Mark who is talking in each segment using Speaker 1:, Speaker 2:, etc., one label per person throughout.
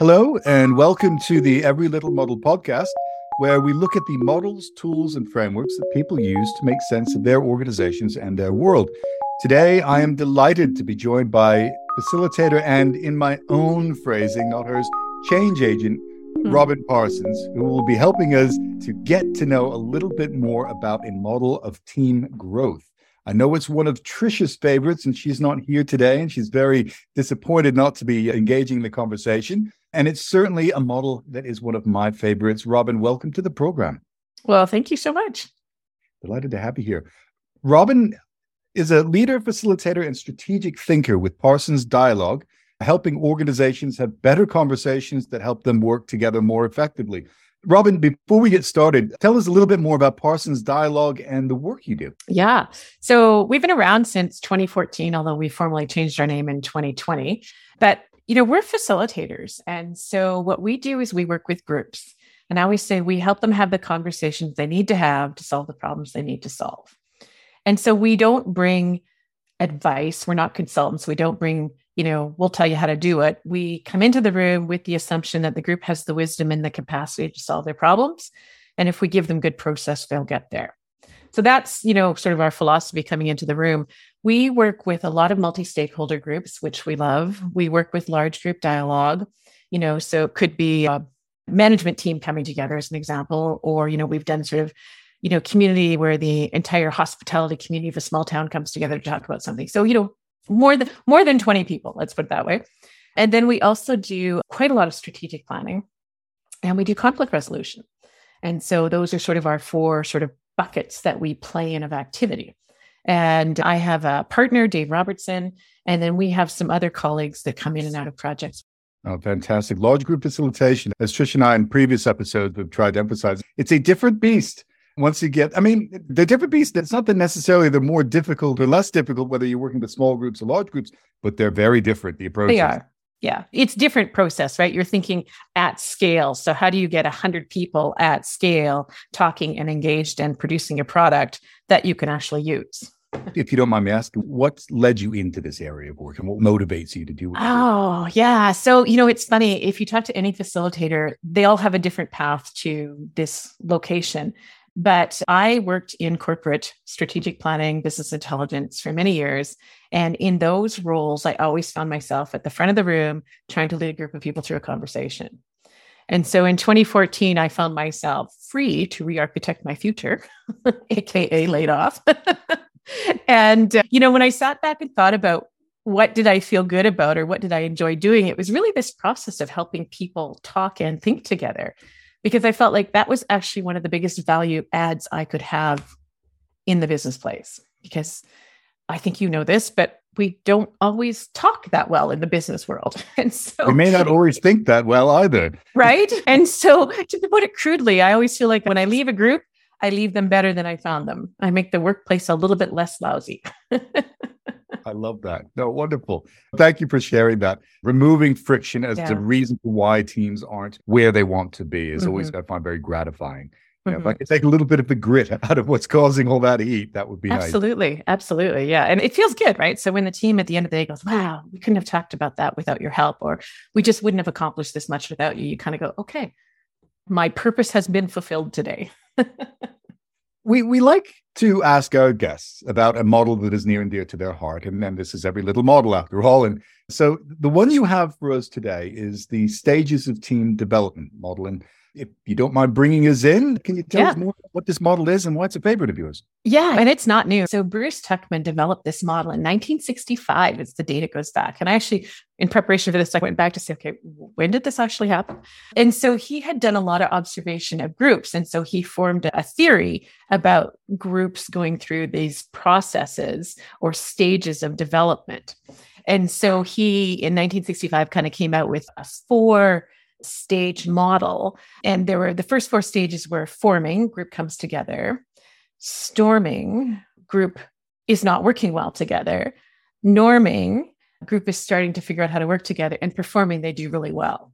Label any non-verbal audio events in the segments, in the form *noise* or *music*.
Speaker 1: Hello, and welcome to the Every Little Model podcast, where we look at the models, tools, and frameworks that people use to make sense of their organizations and their world. Today, I am delighted to be joined by facilitator and, in my own phrasing, not hers, change agent, hmm. Robin Parsons, who will be helping us to get to know a little bit more about a model of team growth. I know it's one of Trisha's favorites, and she's not here today, and she's very disappointed not to be engaging in the conversation. And it's certainly a model that is one of my favorites. Robin, welcome to the program.
Speaker 2: Well, thank you so much.
Speaker 1: Delighted to have you here. Robin is a leader, facilitator, and strategic thinker with Parsons Dialogue, helping organizations have better conversations that help them work together more effectively. Robin, before we get started, tell us a little bit more about Parsons Dialogue and the work you do.
Speaker 2: Yeah. So we've been around since 2014, although we formally changed our name in 2020. But you know, we're facilitators. And so what we do is we work with groups. And I always say we help them have the conversations they need to have to solve the problems they need to solve. And so we don't bring advice. We're not consultants. We don't bring, you know, we'll tell you how to do it. We come into the room with the assumption that the group has the wisdom and the capacity to solve their problems. And if we give them good process, they'll get there. So that's, you know, sort of our philosophy coming into the room. We work with a lot of multi stakeholder groups, which we love. We work with large group dialogue, you know, so it could be a management team coming together as an example, or, you know, we've done sort of, you know, community where the entire hospitality community of a small town comes together to talk about something. So, you know, more than more than 20 people, let's put it that way. And then we also do quite a lot of strategic planning and we do conflict resolution. And so those are sort of our four sort of buckets that we play in of activity. And I have a partner, Dave Robertson, and then we have some other colleagues that come in and out of projects.
Speaker 1: Oh, fantastic. Large group facilitation, as Trish and I in previous episodes have tried to emphasize, it's a different beast. Once you get, I mean, the different beast, it's not that necessarily the more difficult or less difficult, whether you're working with small groups or large groups, but they're very different. The approach.
Speaker 2: They are yeah it's different process right you're thinking at scale so how do you get 100 people at scale talking and engaged and producing a product that you can actually use
Speaker 1: if you don't mind me asking what led you into this area of work and what motivates you to do it
Speaker 2: oh yeah so you know it's funny if you talk to any facilitator they all have a different path to this location but I worked in corporate strategic planning, business intelligence for many years. And in those roles, I always found myself at the front of the room trying to lead a group of people through a conversation. And so in 2014, I found myself free to re architect my future, *laughs* AKA laid off. *laughs* *laughs* and, uh, you know, when I sat back and thought about what did I feel good about or what did I enjoy doing, it was really this process of helping people talk and think together because I felt like that was actually one of the biggest value adds I could have in the business place. Because I think you know this, but we don't always talk that well in the business world. *laughs* And so
Speaker 1: we may not always think that well either.
Speaker 2: Right. And so to put it crudely, I always feel like when I leave a group, I leave them better than I found them. I make the workplace a little bit less lousy. *laughs* *laughs*
Speaker 1: I love that. No, wonderful. Thank you for sharing that. Removing friction as yeah. the reason why teams aren't where they want to be is mm-hmm. always I find very gratifying. Mm-hmm. if I mm-hmm. could take a little bit of the grit *laughs* out of what's causing all that heat, that would be
Speaker 2: absolutely,
Speaker 1: nice.
Speaker 2: absolutely, yeah. And it feels good, right? So when the team at the end of the day goes, "Wow, we couldn't have talked about that without your help," or "We just wouldn't have accomplished this much without you," you kind of go, "Okay, my purpose has been fulfilled today." *laughs*
Speaker 1: we we like to ask our guests about a model that is near and dear to their heart. And then this is every little model after all. And so the one you have for us today is the stages of team development model. And if you don't mind bringing us in, can you tell yeah. us more what this model is and why it's a favorite of yours?
Speaker 2: Yeah, and it's not new. So Bruce Tuckman developed this model in 1965. It's the date it goes back. And I actually, in preparation for this, I went back to say, okay, when did this actually happen? And so he had done a lot of observation of groups. And so he formed a theory about groups going through these processes or stages of development. And so he, in 1965, kind of came out with a four stage model. And there were the first four stages were forming, group comes together, storming, group is not working well together, norming, group is starting to figure out how to work together, and performing, they do really well.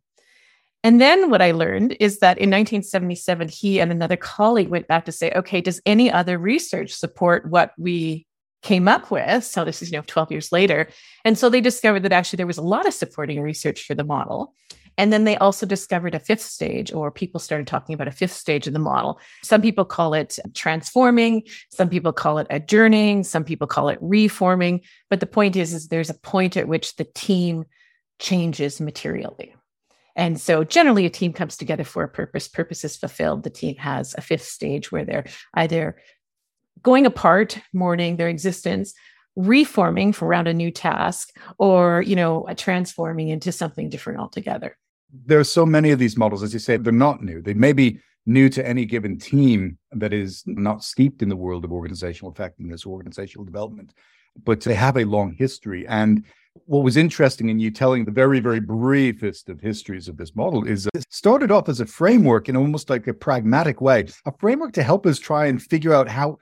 Speaker 2: And then what I learned is that in 1977, he and another colleague went back to say, okay, does any other research support what we came up with? So this is, you know, 12 years later. And so they discovered that actually there was a lot of supporting research for the model. And then they also discovered a fifth stage, or people started talking about a fifth stage of the model. Some people call it transforming, some people call it adjourning, some people call it reforming. But the point is, is there's a point at which the team changes materially. And so generally a team comes together for a purpose, purpose is fulfilled. The team has a fifth stage where they're either going apart, mourning their existence, reforming for around a new task, or, you know, transforming into something different altogether.
Speaker 1: There are so many of these models, as you say, they're not new. They may be new to any given team that is not steeped in the world of organizational effectiveness, organizational development, but they have a long history. And what was interesting in you telling the very, very briefest of histories of this model is it started off as a framework in almost like a pragmatic way, a framework to help us try and figure out how.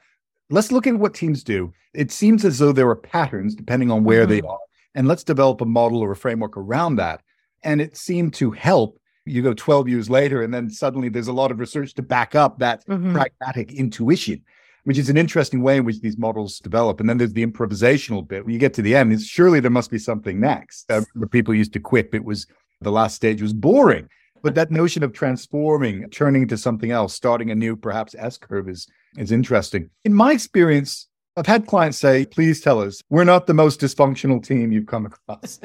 Speaker 1: Let's look at what teams do. It seems as though there are patterns depending on where mm-hmm. they are. And let's develop a model or a framework around that. And it seemed to help. You go 12 years later, and then suddenly there's a lot of research to back up that mm-hmm. pragmatic intuition which is an interesting way in which these models develop. And then there's the improvisational bit. When you get to the end, surely there must be something next. Uh, people used to quip. It was the last stage was boring. But that notion of transforming, turning into something else, starting a new perhaps S curve is is interesting. In my experience, I've had clients say, please tell us, we're not the most dysfunctional team you've come across.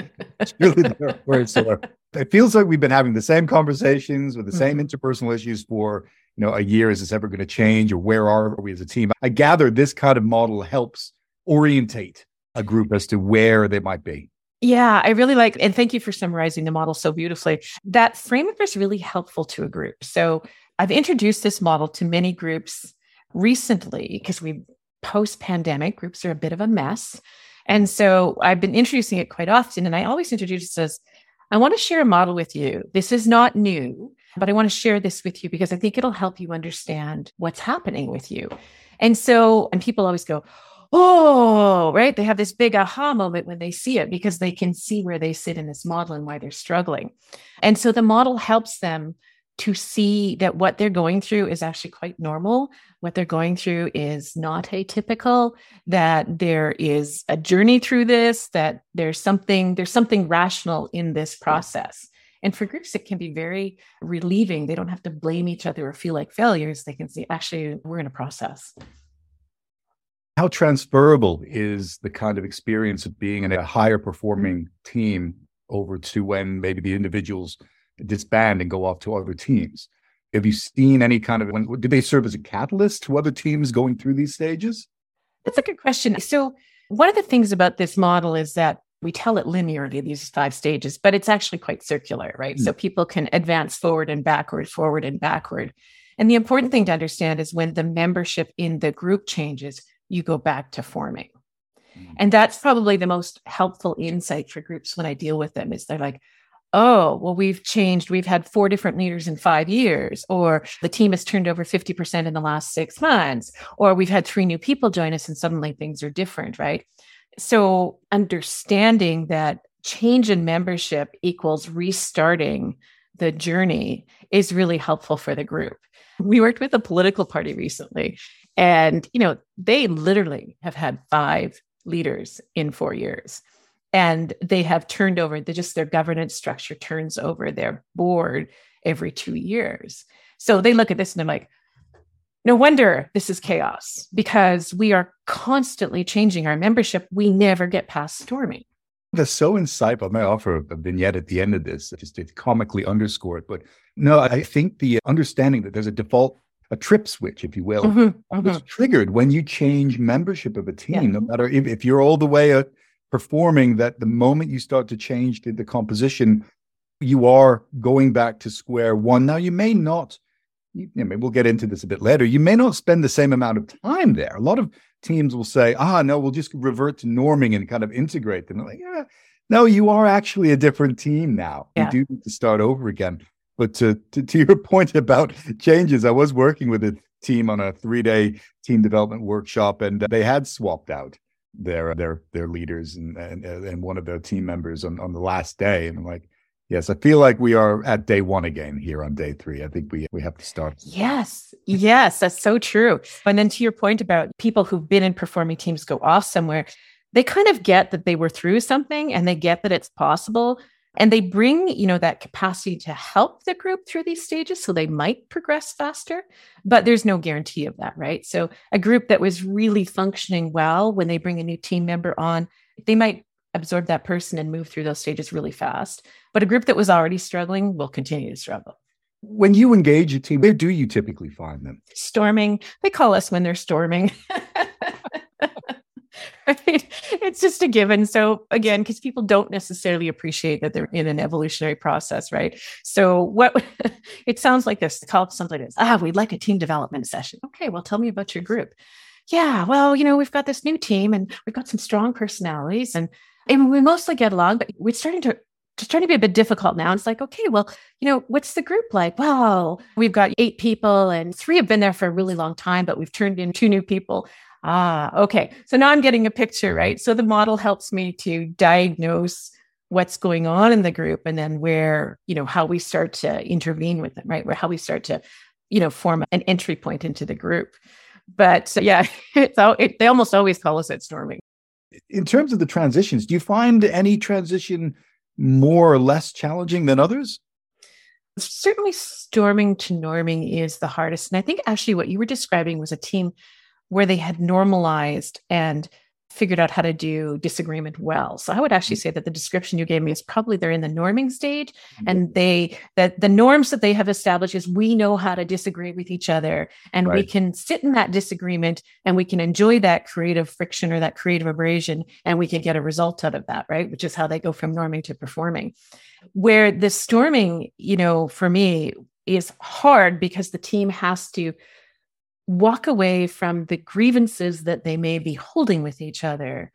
Speaker 1: really words It feels like we've been having the same conversations with the same mm-hmm. interpersonal issues for you know, a year, is this ever going to change or where are we as a team? I gather this kind of model helps orientate a group as to where they might be.
Speaker 2: Yeah, I really like, and thank you for summarizing the model so beautifully. That framework is really helpful to a group. So I've introduced this model to many groups recently because we post pandemic groups are a bit of a mess. And so I've been introducing it quite often. And I always introduce it as I want to share a model with you. This is not new. But I want to share this with you because I think it'll help you understand what's happening with you. And so, and people always go, oh, right? They have this big aha moment when they see it because they can see where they sit in this model and why they're struggling. And so the model helps them to see that what they're going through is actually quite normal. What they're going through is not atypical, that there is a journey through this, that there's something, there's something rational in this process. And for groups, it can be very relieving. They don't have to blame each other or feel like failures. They can see, actually, we're in a process.
Speaker 1: How transferable is the kind of experience of being in a higher performing team over to when maybe the individuals disband and go off to other teams? Have you seen any kind of, when, do they serve as a catalyst to other teams going through these stages?
Speaker 2: That's a good question. So, one of the things about this model is that we tell it linearly, these five stages, but it's actually quite circular, right? Mm. So people can advance forward and backward, forward and backward. And the important thing to understand is when the membership in the group changes, you go back to forming. Mm. And that's probably the most helpful insight for groups when I deal with them is they're like, oh, well, we've changed. We've had four different leaders in five years, or the team has turned over 50% in the last six months, or we've had three new people join us and suddenly things are different, right? So, understanding that change in membership equals restarting the journey is really helpful for the group. We worked with a political party recently, and you know, they literally have had five leaders in 4 years. And they have turned over just their governance structure turns over their board every 2 years. So they look at this and they're like, no wonder this is chaos because we are constantly changing our membership. We never get past storming.
Speaker 1: That's so insightful. I may offer a vignette at the end of this just to comically underscore it. But no, I think the understanding that there's a default, a trip switch, if you will, mm-hmm, mm-hmm. triggered when you change membership of a team, yeah. no matter if, if you're all the way uh, performing, that the moment you start to change the, the composition, you are going back to square one. Now, you may not you know, maybe we'll get into this a bit later. You may not spend the same amount of time there. A lot of teams will say, ah, no, we'll just revert to norming and kind of integrate them. Like, yeah, no, you are actually a different team now. Yeah. You do need to start over again. But to, to, to your *laughs* point about changes, I was working with a team on a three day team development workshop, and they had swapped out their uh, their their leaders and and, uh, and one of their team members on, on the last day. And I'm like, Yes, I feel like we are at day one again here on day three. I think we we have to start.
Speaker 2: Yes, yes, that's so true. And then to your point about people who've been in performing teams go off somewhere, they kind of get that they were through something and they get that it's possible. And they bring you know that capacity to help the group through these stages so they might progress faster but there's no guarantee of that right? So a group that was really functioning well when they bring a new team member on they might absorb that person and move through those stages really fast. But a group that was already struggling will continue to struggle.
Speaker 1: When you engage a team where do you typically find them?
Speaker 2: Storming. They call us when they're storming *laughs* *laughs* right? It's just a given. So again, because people don't necessarily appreciate that they're in an evolutionary process, right? So what *laughs* it sounds like this, call it something like this. Ah, we'd like a team development session. Okay, well, tell me about your group. Yeah, well, you know, we've got this new team and we've got some strong personalities and and we mostly get along, but we're starting to just trying to be a bit difficult now. It's like, okay, well, you know, what's the group like? Well, we've got eight people and three have been there for a really long time, but we've turned in two new people. Ah, okay. So now I'm getting a picture, right? So the model helps me to diagnose what's going on in the group and then where, you know, how we start to intervene with them, right? Where how we start to, you know, form an entry point into the group. But yeah, *laughs* it's, it, they almost always call us at storming.
Speaker 1: In terms of the transitions, do you find any transition more or less challenging than others?
Speaker 2: Certainly, storming to norming is the hardest. And I think actually what you were describing was a team where they had normalized and figured out how to do disagreement well. So I would actually mm. say that the description you gave me is probably they're in the norming stage mm-hmm. and they that the norms that they have established is we know how to disagree with each other and right. we can sit in that disagreement and we can enjoy that creative friction or that creative abrasion and we can get a result out of that, right? Which is how they go from norming to performing. Where the storming, you know, for me is hard because the team has to walk away from the grievances that they may be holding with each other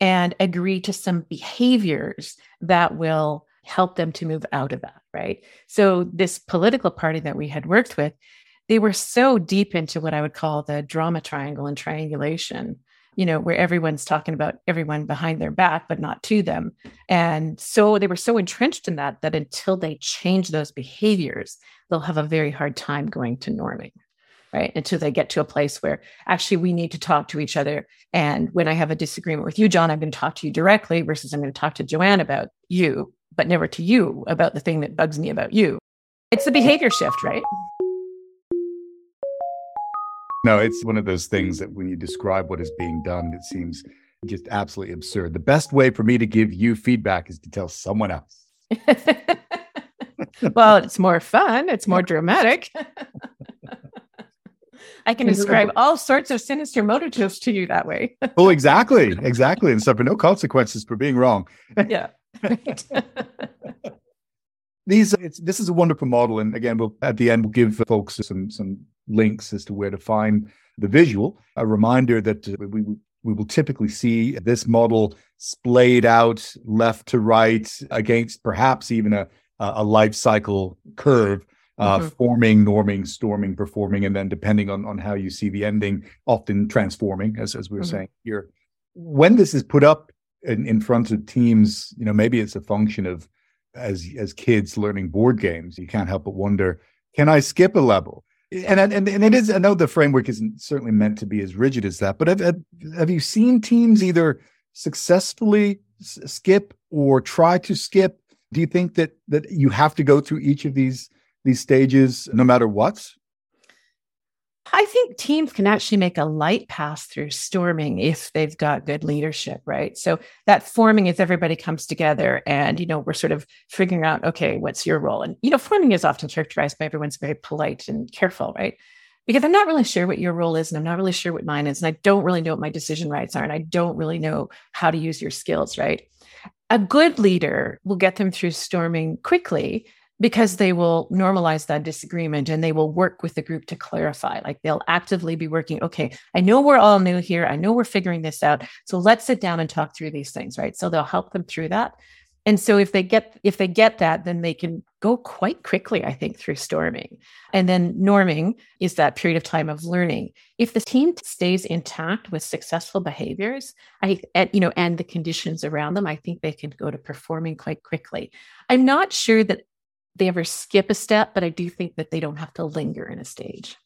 Speaker 2: and agree to some behaviors that will help them to move out of that, right? So, this political party that we had worked with, they were so deep into what I would call the drama triangle and triangulation, you know, where everyone's talking about everyone behind their back, but not to them. And so they were so entrenched in that that until they change those behaviors, they'll have a very hard time going to norming right? Until they get to a place where actually we need to talk to each other. And when I have a disagreement with you, John, I'm going to talk to you directly versus I'm going to talk to Joanne about you, but never to you about the thing that bugs me about you. It's the behavior shift, right?
Speaker 1: No, it's one of those things that when you describe what is being done, it seems just absolutely absurd. The best way for me to give you feedback is to tell someone else. *laughs*
Speaker 2: well, it's more fun, it's more dramatic. *laughs* I can describe all sorts of sinister motives to you that way. *laughs*
Speaker 1: oh, exactly. Exactly. And suffer no consequences for being wrong.
Speaker 2: yeah. *laughs* *laughs*
Speaker 1: These this is a wonderful model. And again, we'll at the end we'll give folks some some links as to where to find the visual. A reminder that we we will typically see this model splayed out left to right against perhaps even a a life cycle curve uh, mm-hmm. forming, norming, storming, performing, and then depending on, on how you see the ending, often transforming, as, as we were mm-hmm. saying here. When this is put up in, in front of teams, you know, maybe it's a function of as as kids learning board games, you can't help but wonder, can I skip a level? And and and it is. I know the framework isn't certainly meant to be as rigid as that, but have have you seen teams either successfully skip or try to skip? Do you think that that you have to go through each of these these stages no matter what?
Speaker 2: I think teams can actually make a light pass through storming if they've got good leadership, right? So that forming is everybody comes together and, you know, we're sort of figuring out, okay, what's your role? And, you know, forming is often characterized by everyone's very polite and careful, right? Because I'm not really sure what your role is and I'm not really sure what mine is. And I don't really know what my decision rights are. And I don't really know how to use your skills, right? A good leader will get them through storming quickly because they will normalize that disagreement and they will work with the group to clarify. Like they'll actively be working, okay, I know we're all new here. I know we're figuring this out. So let's sit down and talk through these things, right? So they'll help them through that. And so if they get if they get that, then they can go quite quickly, I think, through storming. And then norming is that period of time of learning. If the team stays intact with successful behaviors, I and, you know, and the conditions around them, I think they can go to performing quite quickly. I'm not sure that they ever skip a step, but I do think that they don't have to linger in a stage.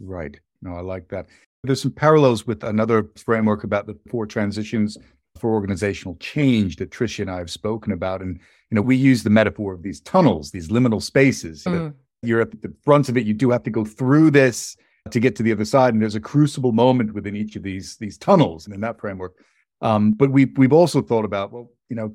Speaker 1: Right. No, I like that. There's some parallels with another framework about the four transitions for organizational change that Tricia and I have spoken about. And, you know, we use the metaphor of these tunnels, these liminal spaces. Mm. You're at the front of it, you do have to go through this to get to the other side. And there's a crucible moment within each of these, these tunnels and in that framework. Um, but we've, we've also thought about, well, you know,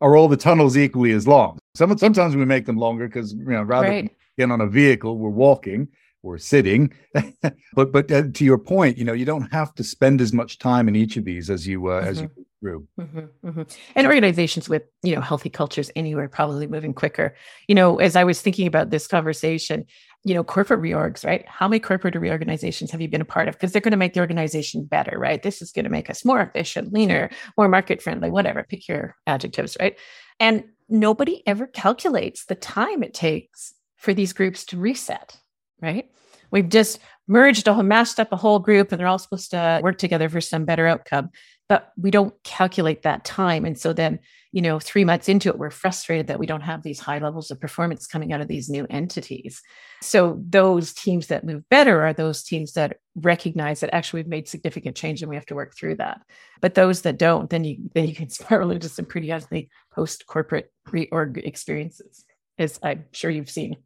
Speaker 1: are all the tunnels equally as long? Some, sometimes we make them longer because, you know, rather right. than on a vehicle, we're walking or sitting. *laughs* but but uh, to your point, you know, you don't have to spend as much time in each of these as you uh, mm-hmm. as you mm-hmm. through.
Speaker 2: Mm-hmm, mm-hmm. And organizations with you know healthy cultures anywhere probably moving quicker. You know, as I was thinking about this conversation, you know, corporate reorgs, right? How many corporate reorganizations have you been a part of? Because they're going to make the organization better, right? This is going to make us more efficient, leaner, more market friendly, whatever. Pick your adjectives, right? And nobody ever calculates the time it takes for these groups to reset right? We've just merged a whole, mashed up a whole group and they're all supposed to work together for some better outcome. But we don't calculate that time. And so then, you know, three months into it, we're frustrated that we don't have these high levels of performance coming out of these new entities. So those teams that move better are those teams that recognize that actually we've made significant change and we have to work through that. But those that don't, then you then you can *laughs* spiral into some pretty ugly post corporate reorg experiences, as I'm sure you've seen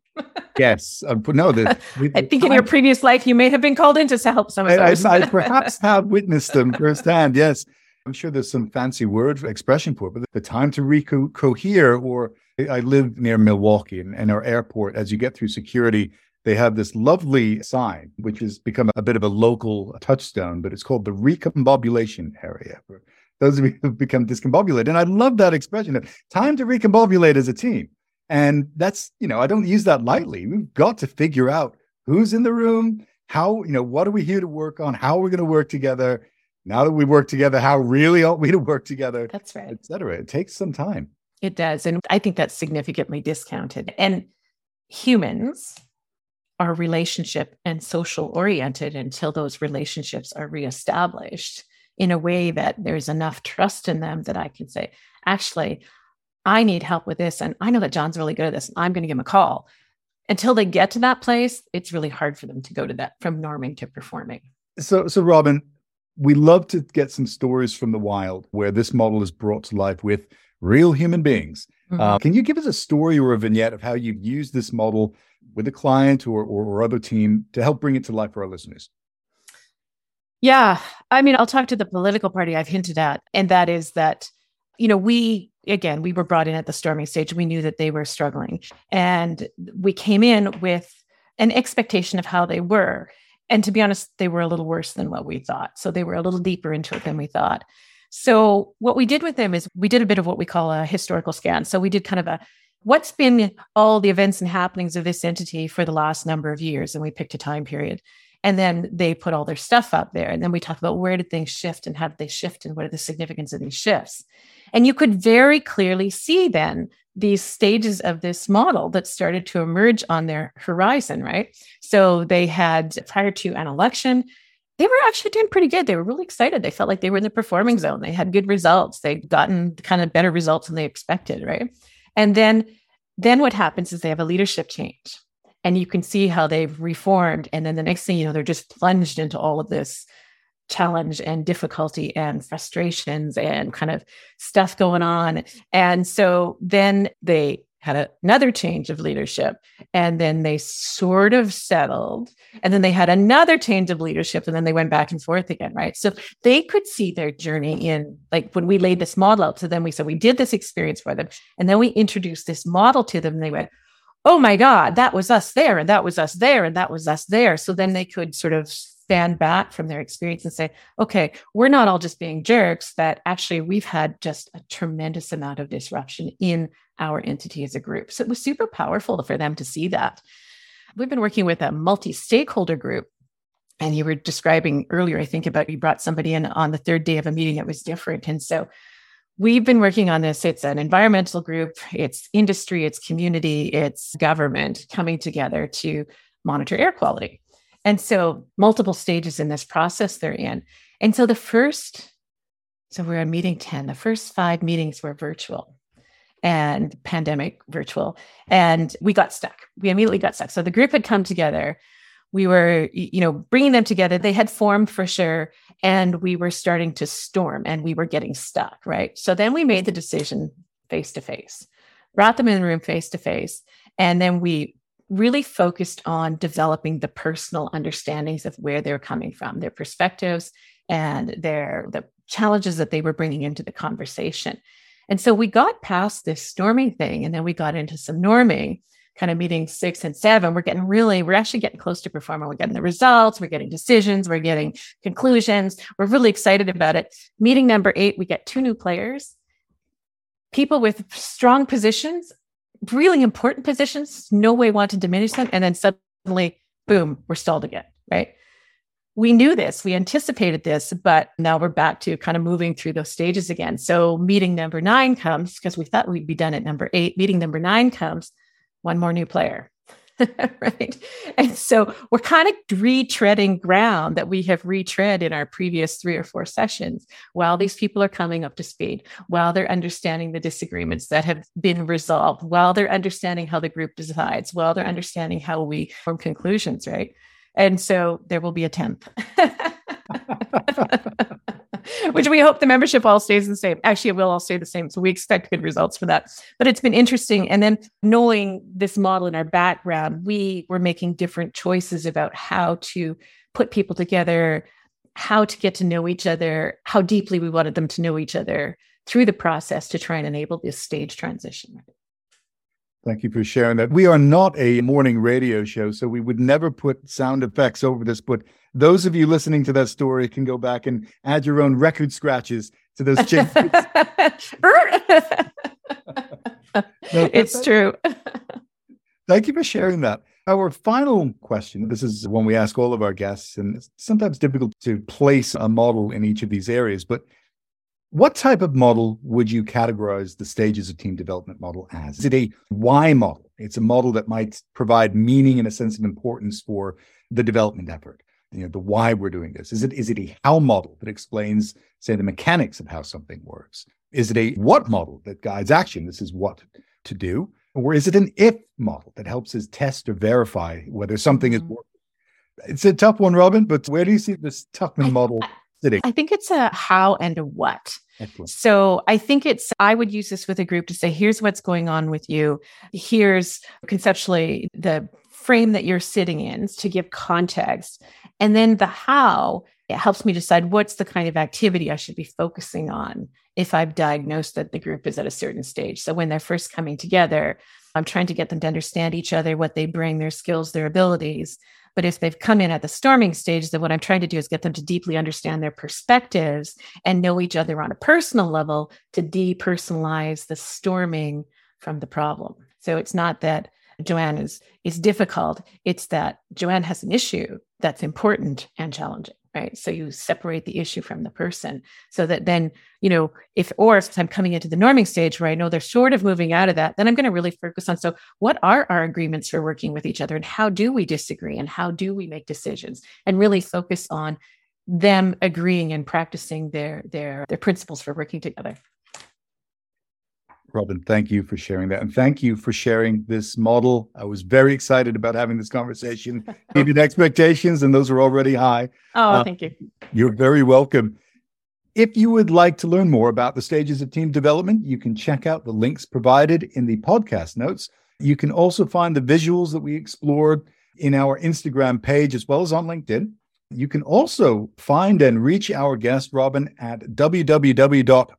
Speaker 1: yes, uh, no. The, *laughs*
Speaker 2: I think in your previous life you may have been called in to help some of those.
Speaker 1: I, I, perhaps *laughs* have witnessed them firsthand. Yes, I'm sure there's some fancy word expression for it, but the time to recohere. Or I live near Milwaukee, and, and our airport, as you get through security, they have this lovely sign, which has become a bit of a local touchstone, but it's called the recombobulation area. For those of you who've become discombobulated, and I love that expression. Time to recombobulate as a team. And that's, you know, I don't use that lightly. We've got to figure out who's in the room, how, you know, what are we here to work on? How are we going to work together? Now that we work together, how really ought we to work together?
Speaker 2: That's right.
Speaker 1: Et cetera. It takes some time.
Speaker 2: It does. And I think that's significantly discounted. And humans are relationship and social oriented until those relationships are reestablished in a way that there's enough trust in them that I can say, actually, I need help with this. And I know that John's really good at this. I'm going to give him a call. Until they get to that place, it's really hard for them to go to that from norming to performing.
Speaker 1: So, so Robin, we love to get some stories from the wild where this model is brought to life with real human beings. Mm-hmm. Uh, can you give us a story or a vignette of how you've used this model with a client or, or, or other team to help bring it to life for our listeners?
Speaker 2: Yeah. I mean, I'll talk to the political party I've hinted at, and that is that, you know, we again, we were brought in at the storming stage. We knew that they were struggling. And we came in with an expectation of how they were. And to be honest, they were a little worse than what we thought. So they were a little deeper into it than we thought. So what we did with them is we did a bit of what we call a historical scan. So we did kind of a what's been all the events and happenings of this entity for the last number of years and we picked a time period and then they put all their stuff up there and then we talked about where did things shift and how did they shift and what are the significance of these shifts and you could very clearly see then these stages of this model that started to emerge on their horizon, right? So they had prior to an election, they were actually doing pretty good. They were really excited. They felt like they were in the performing zone. They had good results. They'd gotten kind of better results than they expected, right? And then then what happens is they have a leadership change. And you can see how they've reformed. And then the next thing you know, they're just plunged into all of this challenge and difficulty and frustrations and kind of stuff going on. And so then they had a, another change of leadership and then they sort of settled and then they had another change of leadership and then they went back and forth again right so they could see their journey in like when we laid this model out to them we said we did this experience for them and then we introduced this model to them and they went oh my god that was us there and that was us there and that was us there so then they could sort of stand back from their experience and say, okay, we're not all just being jerks, that actually we've had just a tremendous amount of disruption in our entity as a group. So it was super powerful for them to see that. We've been working with a multi stakeholder group. And you were describing earlier, I think, about you brought somebody in on the third day of a meeting that was different. And so we've been working on this. It's an environmental group, it's industry, it's community, it's government coming together to monitor air quality. And so, multiple stages in this process they're in. And so, the first, so we're on meeting 10, the first five meetings were virtual and pandemic virtual. And we got stuck. We immediately got stuck. So, the group had come together we were, you know, bringing them together. They had formed for sure. And we were starting to storm and we were getting stuck. Right. So then we made the decision face to face, brought them in the room face to face. And then we really focused on developing the personal understandings of where they're coming from, their perspectives and their the challenges that they were bringing into the conversation. And so we got past this storming thing and then we got into some norming kind of meeting six and seven, we're getting really, we're actually getting close to performing. We're getting the results, we're getting decisions, we're getting conclusions. We're really excited about it. Meeting number eight, we get two new players, people with strong positions, really important positions, no way want to diminish them. And then suddenly, boom, we're stalled again, right? we knew this, we anticipated this, but now we're back to kind of moving through those stages again. So meeting number nine comes because we thought we'd be done at number eight. Meeting number nine comes, one more new player. *laughs* right. And so we're kind of retreading ground that we have retread in our previous three or four sessions while these people are coming up to speed, while they're understanding the disagreements that have been resolved, while they're understanding how the group decides, while they're understanding how we form conclusions, right? And so there will be a 10th. *laughs* *laughs* *laughs* Which we hope the membership all stays the same. Actually, it will all stay the same. So we expect good results for that. But it's been interesting. And then knowing this model in our background, we were making different choices about how to put people together, how to get to know each other, how deeply we wanted them to know each other through the process to try and enable this stage transition.
Speaker 1: Thank you for sharing that. We are not a morning radio show, so we would never put sound effects over this. But those of you listening to that story can go back and add your own record scratches to those changes. *laughs*
Speaker 2: it's true.
Speaker 1: Thank you for sharing that. Our final question this is one we ask all of our guests, and it's sometimes difficult to place a model in each of these areas, but what type of model would you categorize the stages of team development model as? Is it a why model? It's a model that might provide meaning and a sense of importance for the development effort. You know, the why we're doing this. Is it is it a how model that explains, say, the mechanics of how something works? Is it a what model that guides action? This is what to do. Or is it an if model that helps us test or verify whether something is mm-hmm. working? It's a tough one, Robin, but where do you see this Tuckman model sitting?
Speaker 2: I think it's a how and a what. Excellent. So I think it's, I would use this with a group to say, here's what's going on with you. Here's conceptually the frame that you're sitting in to give context. And then the how, it helps me decide what's the kind of activity I should be focusing on if I've diagnosed that the group is at a certain stage. So when they're first coming together, I'm trying to get them to understand each other, what they bring, their skills, their abilities. But if they've come in at the storming stage, then what I'm trying to do is get them to deeply understand their perspectives and know each other on a personal level to depersonalize the storming from the problem. So it's not that Joanne is is difficult. It's that Joanne has an issue that's important and challenging right? So you separate the issue from the person so that then you know if or if i'm coming into the norming stage where i know they're sort of moving out of that then i'm going to really focus on so what are our agreements for working with each other and how do we disagree and how do we make decisions? And really focus on them agreeing and practicing their their their principles for working together
Speaker 1: Robin, thank you for sharing that. And thank you for sharing this model. I was very excited about having this conversation. *laughs* You expectations, and those are already high.
Speaker 2: Oh, uh, thank you.
Speaker 1: You're very welcome. If you would like to learn more about the stages of team development, you can check out the links provided in the podcast notes. You can also find the visuals that we explored in our Instagram page as well as on LinkedIn. You can also find and reach our guest, Robin, at www.parsonsdialogue.com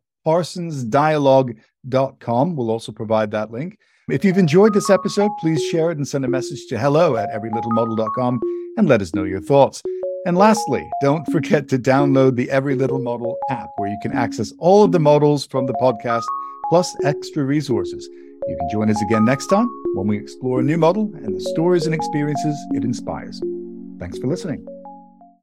Speaker 1: com. We'll also provide that link. If you've enjoyed this episode, please share it and send a message to hello at everylittlemodel.com and let us know your thoughts. And lastly, don't forget to download the Every Little Model app where you can access all of the models from the podcast plus extra resources. You can join us again next time when we explore a new model and the stories and experiences it inspires. Thanks for listening.